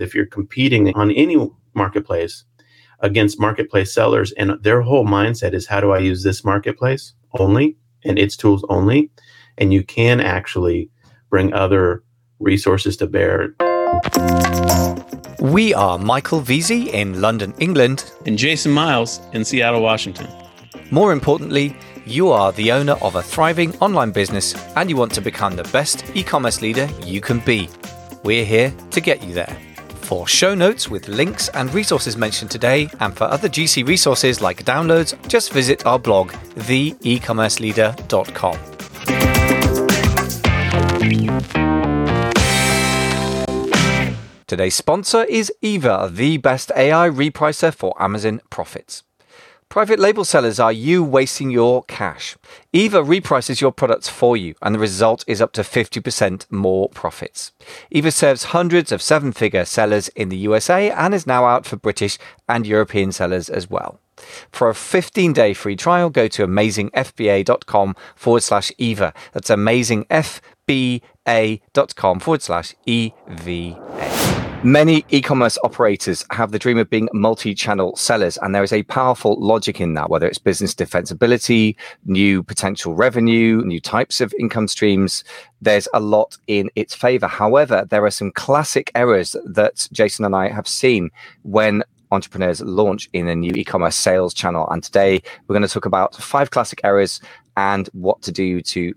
If you're competing on any marketplace against marketplace sellers and their whole mindset is how do I use this marketplace only and its tools only, and you can actually bring other resources to bear. We are Michael Veazey in London, England, and Jason Miles in Seattle, Washington. More importantly, you are the owner of a thriving online business and you want to become the best e commerce leader you can be. We're here to get you there. For show notes with links and resources mentioned today, and for other GC resources like downloads, just visit our blog, theecommerceleader.com. Today's sponsor is Eva, the best AI repricer for Amazon profits. Private label sellers are you wasting your cash. Eva reprices your products for you, and the result is up to 50% more profits. Eva serves hundreds of seven figure sellers in the USA and is now out for British and European sellers as well. For a 15 day free trial, go to amazingfba.com forward slash Eva. That's amazingfba.com forward slash EVA. Many e commerce operators have the dream of being multi channel sellers, and there is a powerful logic in that, whether it's business defensibility, new potential revenue, new types of income streams. There's a lot in its favor. However, there are some classic errors that Jason and I have seen when entrepreneurs launch in a new e commerce sales channel. And today we're going to talk about five classic errors and what to do to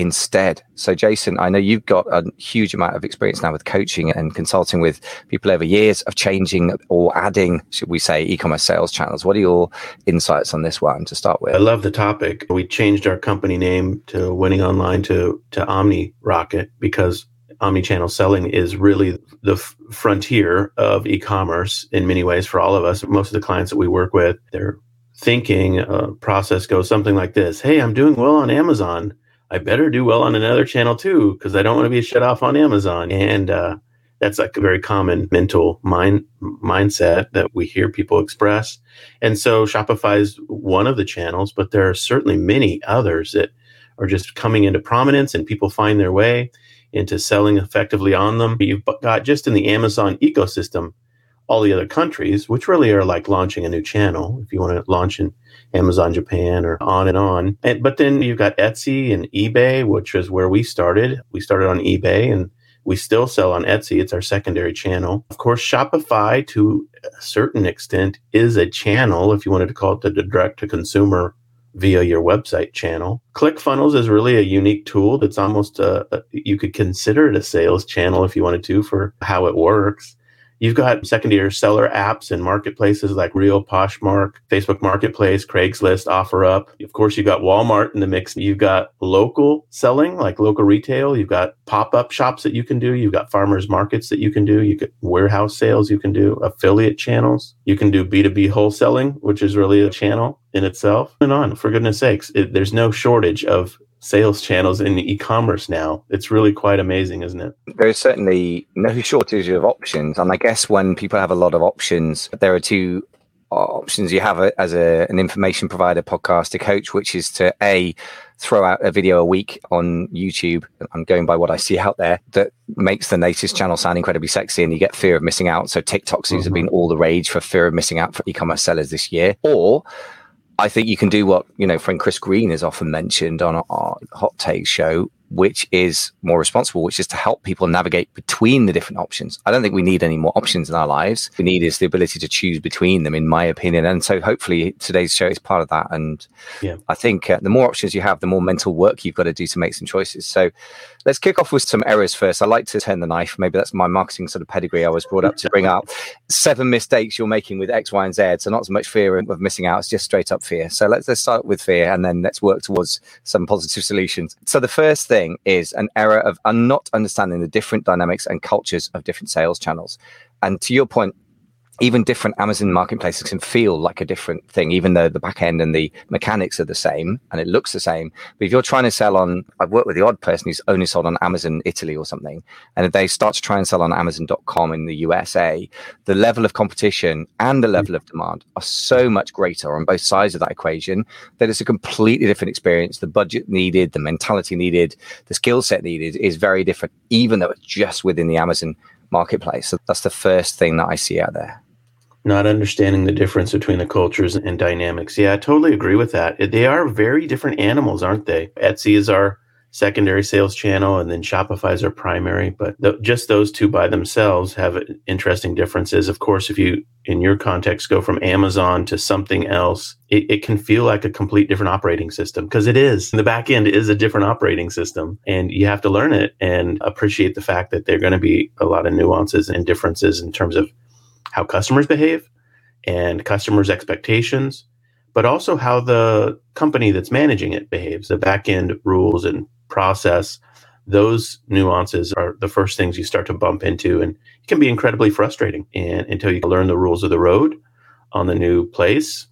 instead. So, Jason, I know you've got a huge amount of experience now with coaching and consulting with people over years of changing or adding, should we say, e commerce sales channels. What are your insights on this one to start with? I love the topic. We changed our company name to Winning Online to, to Omni Rocket because omni-channel selling is really the f- frontier of e-commerce in many ways for all of us most of the clients that we work with their thinking uh, process goes something like this hey i'm doing well on amazon I better do well on another channel too, because I don't want to be shut off on Amazon. And uh, that's like a very common mental mind mindset that we hear people express. And so Shopify is one of the channels, but there are certainly many others that are just coming into prominence and people find their way into selling effectively on them. You've got just in the Amazon ecosystem, all the other countries, which really are like launching a new channel. If you want to launch in Amazon Japan or on and on. And, but then you've got Etsy and eBay, which is where we started. We started on eBay and we still sell on Etsy. It's our secondary channel. Of course, Shopify to a certain extent is a channel, if you wanted to call it the direct to consumer via your website channel. ClickFunnels is really a unique tool that's almost a, a, you could consider it a sales channel if you wanted to for how it works. You've got secondary seller apps and marketplaces like Real, Poshmark, Facebook Marketplace, Craigslist, OfferUp. Of course, you've got Walmart in the mix. You've got local selling, like local retail. You've got pop-up shops that you can do. You've got farmers markets that you can do. You get warehouse sales you can do, affiliate channels. You can do B2B wholesaling, which is really a channel in itself. And on, for goodness sakes, it, there's no shortage of sales channels in e-commerce now. It's really quite amazing, isn't it? There's certainly no shortage of options, and I guess when people have a lot of options, there are two options you have as a, an information provider, podcast, a coach, which is to a throw out a video a week on YouTube. I'm going by what I see out there that makes the latest channel sound incredibly sexy, and you get fear of missing out. So TikTok seems mm-hmm. to have been all the rage for fear of missing out for e-commerce sellers this year, or I think you can do what you know friend Chris Green is often mentioned on our Hot Take show, which is more responsible, which is to help people navigate between the different options. I don't think we need any more options in our lives. We need is the ability to choose between them, in my opinion. And so hopefully today's show is part of that. And yeah. I think uh, the more options you have, the more mental work you've got to do to make some choices. So let's kick off with some errors first. I like to turn the knife. Maybe that's my marketing sort of pedigree. I was brought up to bring up seven mistakes you're making with X, Y, and Z. So not so much fear of missing out. It's just straight up fear. So let's, let's start with fear and then let's work towards some positive solutions. So the first thing thing is an error of not understanding the different dynamics and cultures of different sales channels. And to your point, even different Amazon marketplaces can feel like a different thing, even though the back end and the mechanics are the same and it looks the same. But if you're trying to sell on, I've worked with the odd person who's only sold on Amazon Italy or something, and if they start to try and sell on Amazon.com in the USA, the level of competition and the level of demand are so much greater on both sides of that equation that it's a completely different experience. The budget needed, the mentality needed, the skill set needed is very different, even though it's just within the Amazon marketplace. So that's the first thing that I see out there. Not understanding the difference between the cultures and dynamics. Yeah, I totally agree with that. They are very different animals, aren't they? Etsy is our secondary sales channel and then Shopify is our primary. But th- just those two by themselves have interesting differences. Of course, if you, in your context, go from Amazon to something else, it, it can feel like a complete different operating system because it is. The back end is a different operating system and you have to learn it and appreciate the fact that there are going to be a lot of nuances and differences in terms of how customers behave and customers' expectations but also how the company that's managing it behaves, the back end rules and process, those nuances are the first things you start to bump into and it can be incredibly frustrating and until you learn the rules of the road on the new place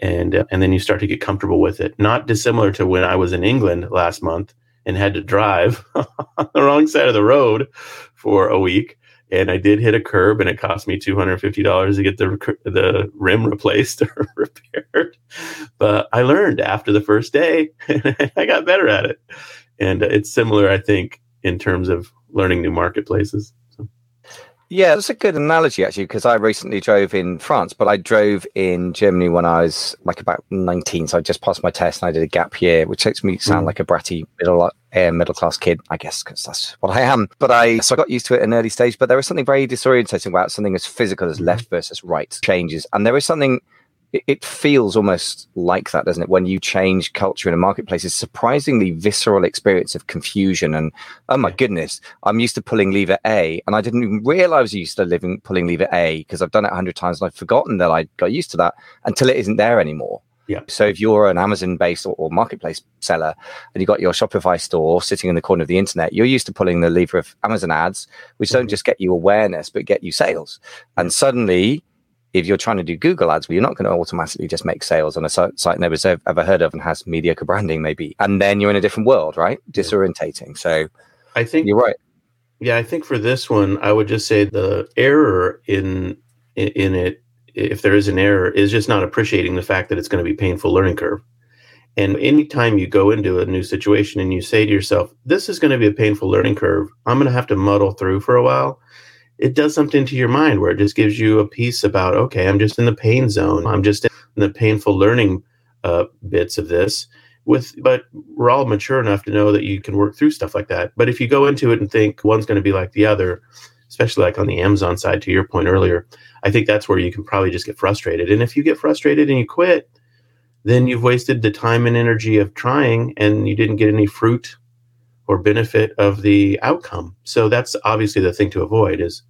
and uh, and then you start to get comfortable with it. Not dissimilar to when I was in England last month and had to drive on the wrong side of the road for a week and I did hit a curb, and it cost me two hundred fifty dollars to get the the rim replaced or repaired. But I learned after the first day, I got better at it and it's similar, I think, in terms of learning new marketplaces. Yeah, that's a good analogy actually, because I recently drove in France, but I drove in Germany when I was like about 19. So I just passed my test and I did a gap year, which makes me sound mm. like a bratty middle uh, middle class kid, I guess, because that's what I am. But I so I got used to it in an early stage. But there was something very disorientating about something as physical as mm-hmm. left versus right changes, and there is something it feels almost like that, doesn't it? When you change culture in a marketplace, it's surprisingly visceral experience of confusion. And oh my goodness, I'm used to pulling lever A, and I didn't even realize I was used to living pulling lever A because I've done it a hundred times and I've forgotten that I got used to that until it isn't there anymore. Yeah. So if you're an Amazon based or, or, marketplace seller and you've got your Shopify store sitting in the corner of the internet, you're used to pulling the lever of Amazon ads, which mm-hmm. don't just get you awareness, but get you sales. And suddenly if you're trying to do Google ads, well, you're not going to automatically just make sales on a site nobody's ever heard of and has mediocre branding, maybe. And then you're in a different world, right? Disorientating. So I think you're right. Yeah, I think for this one, I would just say the error in in it, if there is an error, is just not appreciating the fact that it's going to be painful learning curve. And anytime you go into a new situation and you say to yourself, "This is going to be a painful learning curve. I'm going to have to muddle through for a while," it does something to your mind where it just gives you a peace about, okay, I'm just in the pain zone. I'm just in the painful learning uh, bits of this. With, but we're all mature enough to know that you can work through stuff like that. But if you go into it and think one's going to be like the other, especially like on the Amazon side, to your point earlier, I think that's where you can probably just get frustrated. And if you get frustrated and you quit, then you've wasted the time and energy of trying and you didn't get any fruit or benefit of the outcome. So that's obviously the thing to avoid is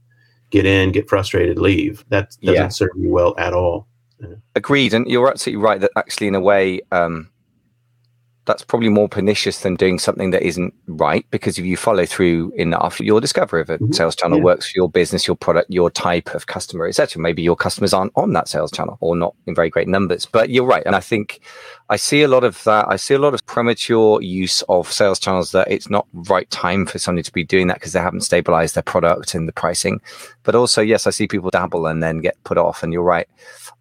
get in, get frustrated, leave. That doesn't yeah. serve you well at all. Agreed, and you're absolutely right that actually, in a way, um, that's probably more pernicious than doing something that isn't right because if you follow through enough you'll discover if a mm-hmm. sales channel yeah. works for your business your product your type of customer etc maybe your customers aren't on that sales channel or not in very great numbers but you're right and i think i see a lot of that i see a lot of premature use of sales channels that it's not right time for somebody to be doing that because they haven't stabilized their product and the pricing but also yes i see people dabble and then get put off and you're right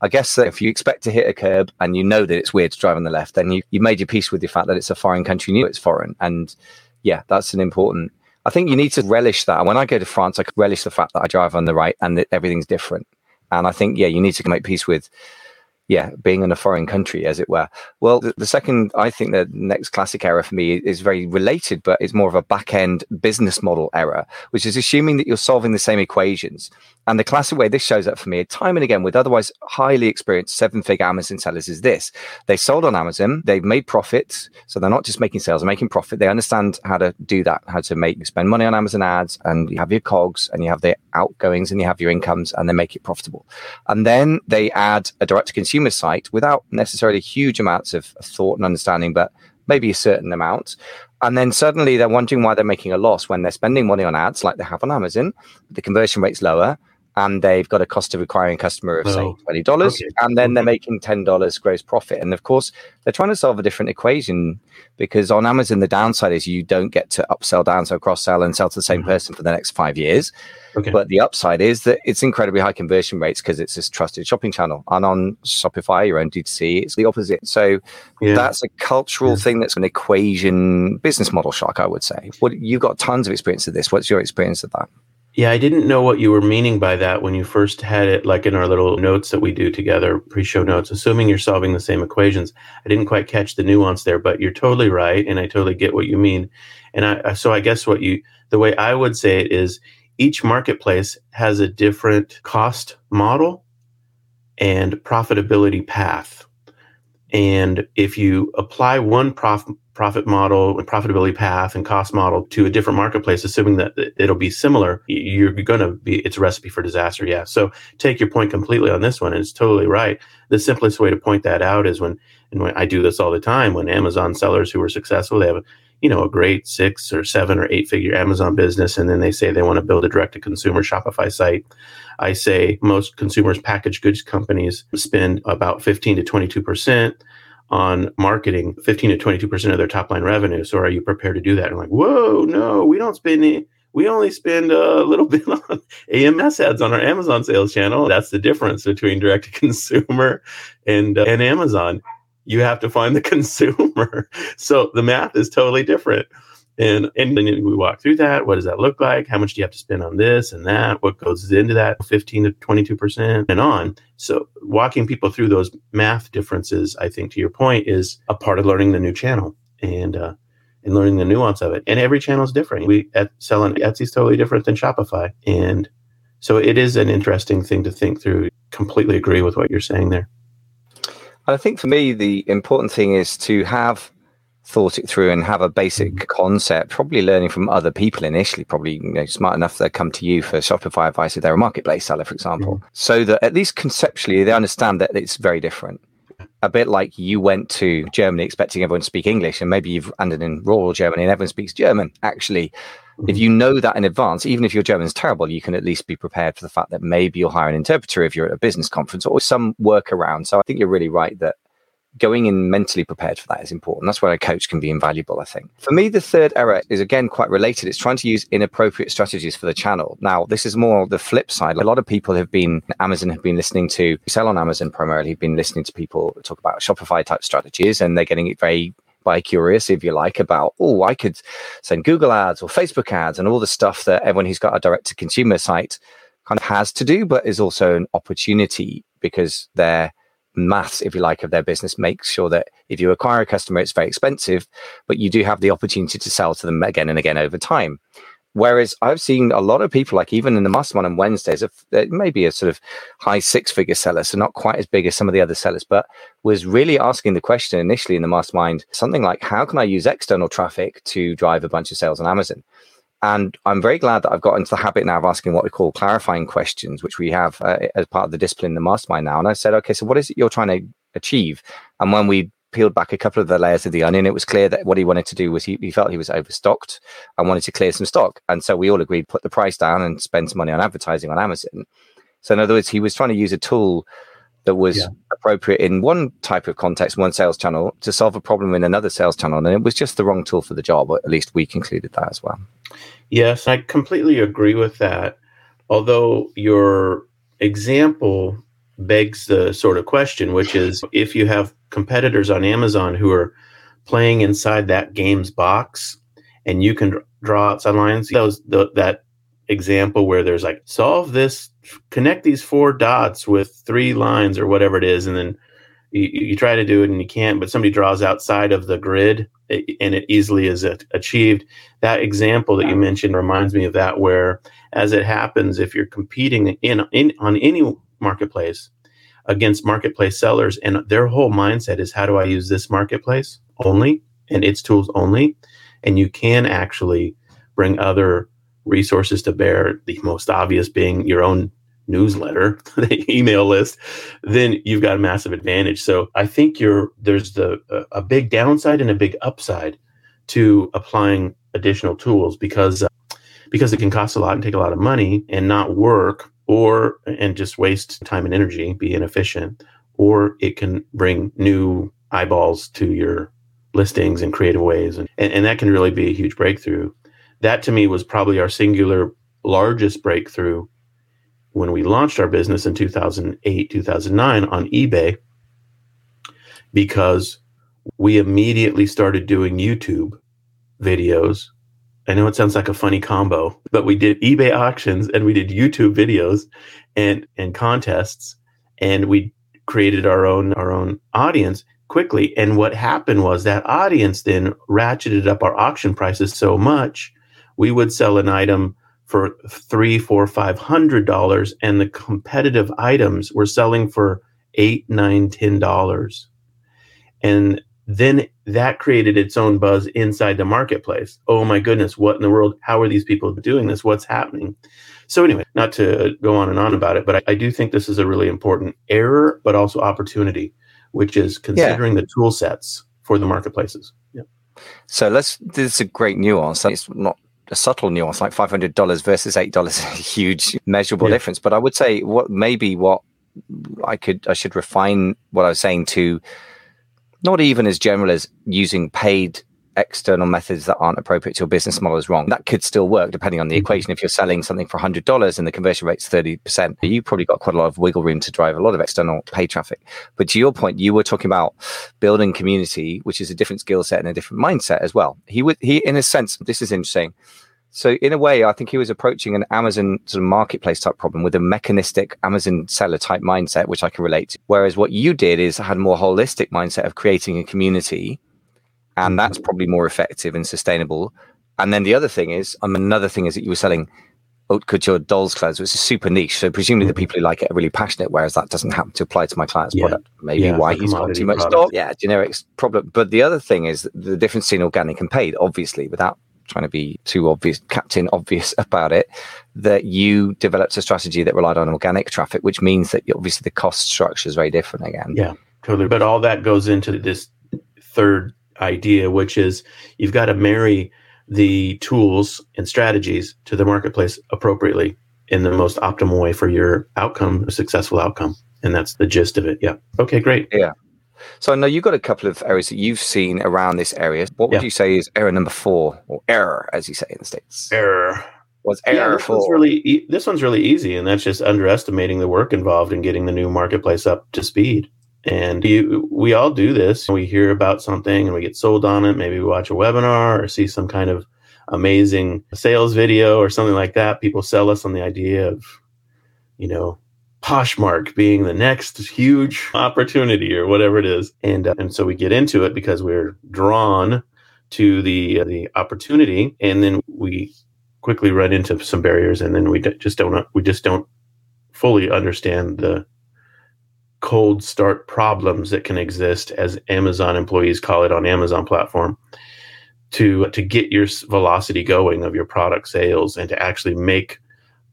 I guess if you expect to hit a curb and you know that it's weird to drive on the left, then you, you made your peace with the fact that it's a foreign country, you know it's foreign. And yeah, that's an important. I think you need to relish that. When I go to France, I relish the fact that I drive on the right and that everything's different. And I think, yeah, you need to make peace with yeah, being in a foreign country, as it were. Well, the, the, second, I think the next classic error for me is very related, but it's more of a back end business model error, which is assuming that you're solving the same equations. And the classic way this shows up for me time and again with otherwise highly experienced seven figure Amazon sellers is this they sold on Amazon, they've made profits. So they're not just making sales, they're making profit. They understand how to do that, how to make spend money on Amazon ads, and you have your cogs and you have the outgoings and you have your incomes and they make it profitable. And then they add a direct to consumer site without necessarily huge amounts of thought and understanding, but maybe a certain amount. And then suddenly they're wondering why they're making a loss when they're spending money on ads like they have on Amazon. The conversion rate's lower and they've got a cost of acquiring customer of say twenty dollars, okay. and then they're making ten dollars gross profit. And of course, they're trying to solve a different equation because on Amazon the downside is you don't get to upsell, downsell, cross sell, and sell to the same mm-hmm. person for the next five years. Okay. But the upside is that it's incredibly high conversion rates because it's this trusted shopping channel. And on Shopify, your own D2C, it's the opposite. So yeah. that's a cultural yeah. thing that's an equation business model shock, I would say. What you've got tons of experience of this. What's your experience of that? Yeah, I didn't know what you were meaning by that when you first had it, like in our little notes that we do together, pre show notes, assuming you're solving the same equations. I didn't quite catch the nuance there, but you're totally right. And I totally get what you mean. And I, so I guess what you, the way I would say it is each marketplace has a different cost model and profitability path. And if you apply one prof, profit model and profitability path and cost model to a different marketplace, assuming that it'll be similar, you're going to be, it's a recipe for disaster. Yeah. So take your point completely on this one. And it's totally right. The simplest way to point that out is when, and when I do this all the time, when Amazon sellers who are successful, they have, you know, a great six or seven or eight figure Amazon business. And then they say they want to build a direct to consumer Shopify site. I say most consumers packaged goods companies spend about 15 to 22% on marketing, 15 to 22% of their top line revenue. So are you prepared to do that? And I'm like, whoa, no, we don't spend any. We only spend a little bit on AMS ads on our Amazon sales channel. That's the difference between direct to consumer and uh, and Amazon. You have to find the consumer. So the math is totally different. And, and then we walk through that. What does that look like? How much do you have to spend on this and that? What goes into that 15 to 22% and on? So walking people through those math differences, I think to your point, is a part of learning the new channel and, uh, and learning the nuance of it. And every channel is different. We at selling Etsy is totally different than Shopify. And so it is an interesting thing to think through. Completely agree with what you're saying there. I think for me, the important thing is to have thought it through and have a basic mm-hmm. concept, probably learning from other people initially, probably you know, smart enough they come to you for Shopify advice if they're a marketplace seller, for example, mm-hmm. so that at least conceptually they understand that it's very different. A bit like you went to Germany expecting everyone to speak English, and maybe you've landed in rural Germany and everyone speaks German. Actually, if you know that in advance, even if your German is terrible, you can at least be prepared for the fact that maybe you'll hire an interpreter if you're at a business conference or some workaround. So I think you're really right that going in mentally prepared for that is important. That's where a coach can be invaluable, I think. For me, the third error is again quite related. It's trying to use inappropriate strategies for the channel. Now, this is more the flip side. A lot of people have been, Amazon have been listening to, sell on Amazon primarily, have been listening to people talk about Shopify type strategies and they're getting it very by curious, if you like, about, oh, I could send Google ads or Facebook ads and all the stuff that everyone who's got a direct to consumer site kind of has to do, but is also an opportunity because they're maths, if you like, of their business makes sure that if you acquire a customer, it's very expensive, but you do have the opportunity to sell to them again and again over time. Whereas I've seen a lot of people, like even in the mastermind on Wednesdays, uh, maybe a sort of high six figure seller, so not quite as big as some of the other sellers, but was really asking the question initially in the mastermind something like, how can I use external traffic to drive a bunch of sales on Amazon? And I'm very glad that I've got into the habit now of asking what we call clarifying questions, which we have uh, as part of the discipline, the mastermind now. And I said, okay, so what is it you're trying to achieve? And when we peeled back a couple of the layers of the onion, it was clear that what he wanted to do was he, he felt he was overstocked and wanted to clear some stock. And so we all agreed, put the price down and spend some money on advertising on Amazon. So in other words, he was trying to use a tool that was yeah. appropriate in one type of context, one sales channel, to solve a problem in another sales channel. And it was just the wrong tool for the job. At least we concluded that as well. Yes, I completely agree with that. Although your example begs the sort of question, which is if you have competitors on Amazon who are playing inside that game's box and you can draw outside lines, those the, that example where there's like solve this connect these four dots with three lines or whatever it is and then you, you try to do it and you can't but somebody draws outside of the grid eh, and it easily is achieved. That example that you mentioned reminds me of that where as it happens if you're competing in, in on any marketplace against marketplace sellers and their whole mindset is how do i use this marketplace only and its tools only? And you can actually bring other resources to bear, the most obvious being your own newsletter, the email list, then you've got a massive advantage. So I think you're there's the a big downside and a big upside to applying additional tools because uh, because it can cost a lot and take a lot of money and not work or and just waste time and energy, be inefficient, or it can bring new eyeballs to your listings in creative ways and, and, and that can really be a huge breakthrough that to me was probably our singular largest breakthrough when we launched our business in 2008, 2009 on eBay, because we immediately started doing YouTube videos I know it sounds like a funny combo, but we did eBay auctions and we did YouTube videos and and contests and we created our own our own audience quickly. And what happened was that audience then ratcheted up our auction prices so much, we would sell an item for three, four, five hundred dollars, and the competitive items were selling for eight, nine, ten dollars. And then that created its own buzz inside the marketplace. Oh my goodness, what in the world? How are these people doing this? What's happening? So, anyway, not to go on and on about it, but I, I do think this is a really important error, but also opportunity, which is considering yeah. the tool sets for the marketplaces. Yeah. So let's. This is a great nuance. It's not a subtle nuance, like five hundred dollars versus eight dollars, a huge measurable yeah. difference. But I would say what maybe what I could I should refine what I was saying to not even as general as using paid external methods that aren't appropriate to your business model is wrong. That could still work depending on the mm-hmm. equation. If you're selling something for $100 and the conversion rate's 30%, you probably got quite a lot of wiggle room to drive a lot of external paid traffic. But to your point, you were talking about building community, which is a different skill set and a different mindset as well. He would, he, in a sense, this is interesting. So in a way, I think he was approaching an Amazon sort of marketplace type problem with a mechanistic Amazon seller type mindset, which I can relate to. Whereas what you did is had a more holistic mindset of creating a community, and that's probably more effective and sustainable. And then the other thing is, um, another thing is that you were selling haute couture dolls clothes, which is super niche. So presumably the mm-hmm. people who like it are really passionate, whereas that doesn't happen to apply to my client's yeah. product. Maybe yeah, why he's got too much stock. Yeah, generics problem. But the other thing is the difference between organic and paid, obviously, without trying to be too obvious, captain obvious about it, that you developed a strategy that relied on organic traffic, which means that obviously the cost structure is very different again. Yeah, totally. But all that goes into this third idea, which is you've got to marry the tools and strategies to the marketplace appropriately in the most optimal way for your outcome, a successful outcome. And that's the gist of it. Yeah. Okay, great. Yeah. So I know you've got a couple of areas that you've seen around this area. What would yeah. you say is error number four, or error, as you say in the states? Error. What's error yeah, this One's really e- this one's really easy, and that's just underestimating the work involved in getting the new marketplace up to speed. And you, we all do this. We hear about something and we get sold on it. Maybe we watch a webinar or see some kind of amazing sales video or something like that. People sell us on the idea of, you know, Poshmark being the next huge opportunity or whatever it is. And, uh, and so we get into it because we're drawn to the, uh, the opportunity. And then we quickly run into some barriers and then we d- just don't, we just don't fully understand the cold start problems that can exist as Amazon employees call it on Amazon platform to, to get your velocity going of your product sales and to actually make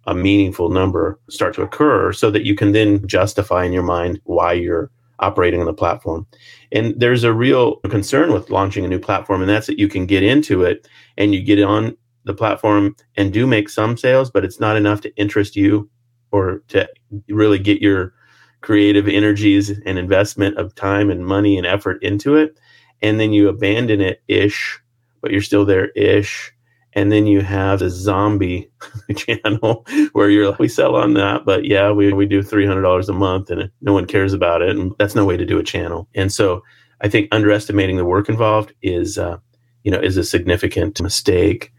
a meaningful number start to occur so that you can then justify in your mind why you're operating on the platform. And there's a real concern with launching a new platform, and that's that you can get into it and you get on the platform and do make some sales, but it's not enough to interest you or to really get your creative energies and investment of time and money and effort into it. And then you abandon it ish, but you're still there ish and then you have a zombie channel where you're like, we sell on that, but yeah, we, we do $300 a month and no one cares about it. And that's no way to do a channel. And so I think underestimating the work involved is, uh, you know, is a significant mistake.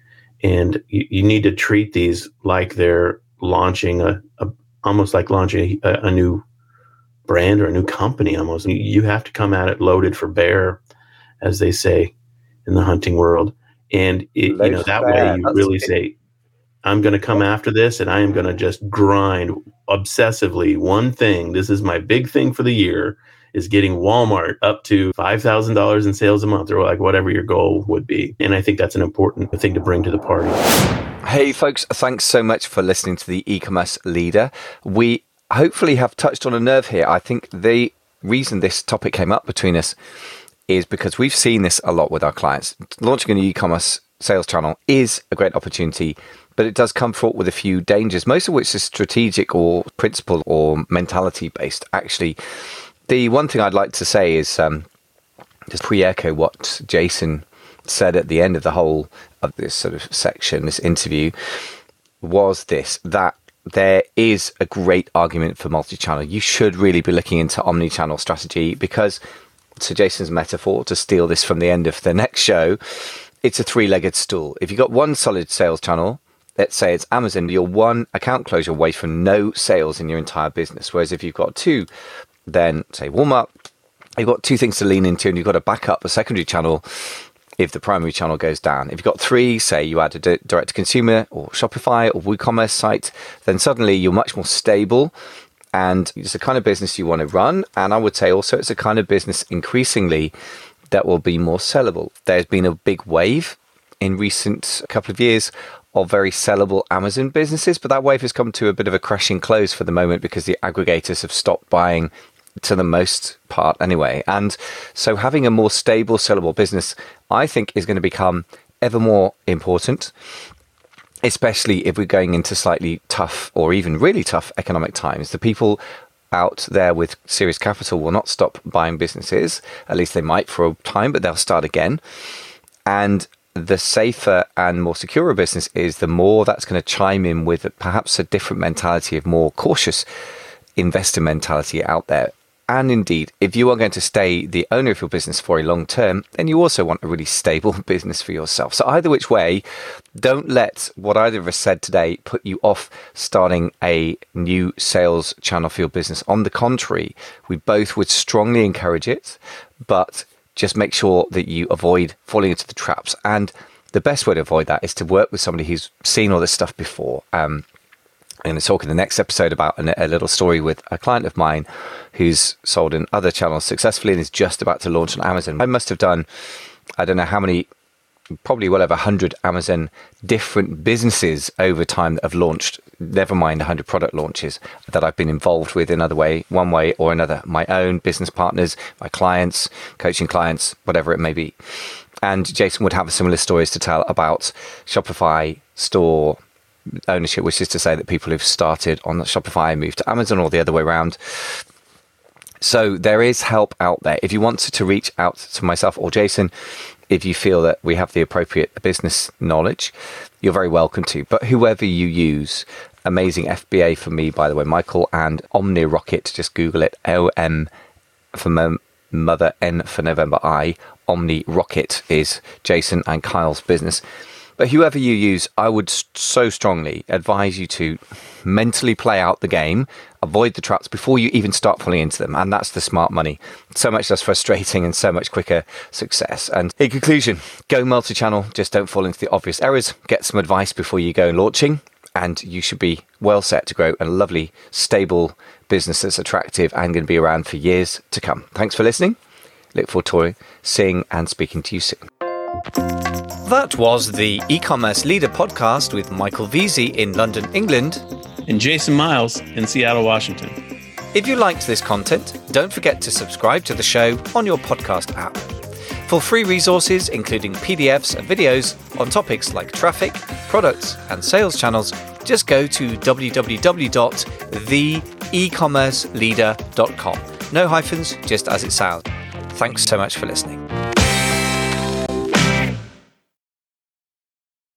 And you, you need to treat these like they're launching a, a almost like launching a, a, new brand or a new company almost. You have to come at it loaded for bear, as they say in the hunting world. And it, you know that way you really say i'm going to come after this and i am going to just grind obsessively one thing. This is my big thing for the year is getting walmart up to $5000 in sales a month or like whatever your goal would be. And i think that's an important thing to bring to the party. Hey folks thanks so much for listening to the e-commerce leader. We hopefully have touched on a nerve here i think the reason this topic came up between us is because we've seen this a lot with our clients. Launching an e-commerce sales channel is a great opportunity, but it does come fraught with a few dangers, most of which is strategic or principle or mentality based. Actually, the one thing I'd like to say is um, just pre-echo what Jason said at the end of the whole of this sort of section, this interview, was this that there is a great argument for multi-channel. You should really be looking into omni-channel strategy because to Jason's metaphor, to steal this from the end of the next show, it's a three legged stool. If you've got one solid sales channel, let's say it's Amazon, you're one account closure away from no sales in your entire business. Whereas if you've got two, then say Walmart, you've got two things to lean into and you've got to back up a secondary channel if the primary channel goes down. If you've got three, say you add a direct to consumer or Shopify or WooCommerce site, then suddenly you're much more stable and it's the kind of business you want to run. And I would say also it's a kind of business increasingly that will be more sellable. There's been a big wave in recent couple of years of very sellable Amazon businesses, but that wave has come to a bit of a crashing close for the moment because the aggregators have stopped buying to the most part anyway. And so having a more stable, sellable business, I think, is going to become ever more important, especially if we're going into slightly tough or even really tough economic times. The people out there with serious capital will not stop buying businesses. At least they might for a time, but they'll start again. And the safer and more secure a business is, the more that's going to chime in with perhaps a different mentality of more cautious investor mentality out there. And indeed, if you are going to stay the owner of your business for a long term, then you also want a really stable business for yourself. So, either which way, don't let what either of us said today put you off starting a new sales channel for your business. On the contrary, we both would strongly encourage it, but just make sure that you avoid falling into the traps. And the best way to avoid that is to work with somebody who's seen all this stuff before. Um, I'm going to talk in the next episode about a little story with a client of mine who's sold in other channels successfully and is just about to launch on Amazon. I must have done, I don't know how many, probably well over 100 Amazon different businesses over time that have launched, never mind 100 product launches that I've been involved with in other way, one way or another. My own business partners, my clients, coaching clients, whatever it may be. And Jason would have similar stories to tell about Shopify store ownership, which is to say that people who've started on Shopify and moved to Amazon or the other way around. So there is help out there. If you want to reach out to myself or Jason, if you feel that we have the appropriate business knowledge, you're very welcome to. But whoever you use, amazing FBA for me, by the way, Michael and Omni Rocket, just Google it, O M for mother, N for November, I. Omni Rocket is Jason and Kyle's business. But whoever you use, I would so strongly advise you to mentally play out the game, avoid the traps before you even start falling into them. And that's the smart money. So much less frustrating and so much quicker success. And in conclusion, go multi channel, just don't fall into the obvious errors. Get some advice before you go launching. And you should be well set to grow a lovely, stable business that's attractive and going to be around for years to come. Thanks for listening. Look forward to seeing and speaking to you soon. That was the e-commerce leader podcast with Michael Veazey in London, England, and Jason Miles in Seattle, Washington. If you liked this content, don't forget to subscribe to the show on your podcast app. For free resources, including PDFs and videos on topics like traffic, products, and sales channels, just go to www.theecommerceleader.com. No hyphens, just as it sounds. Thanks so much for listening.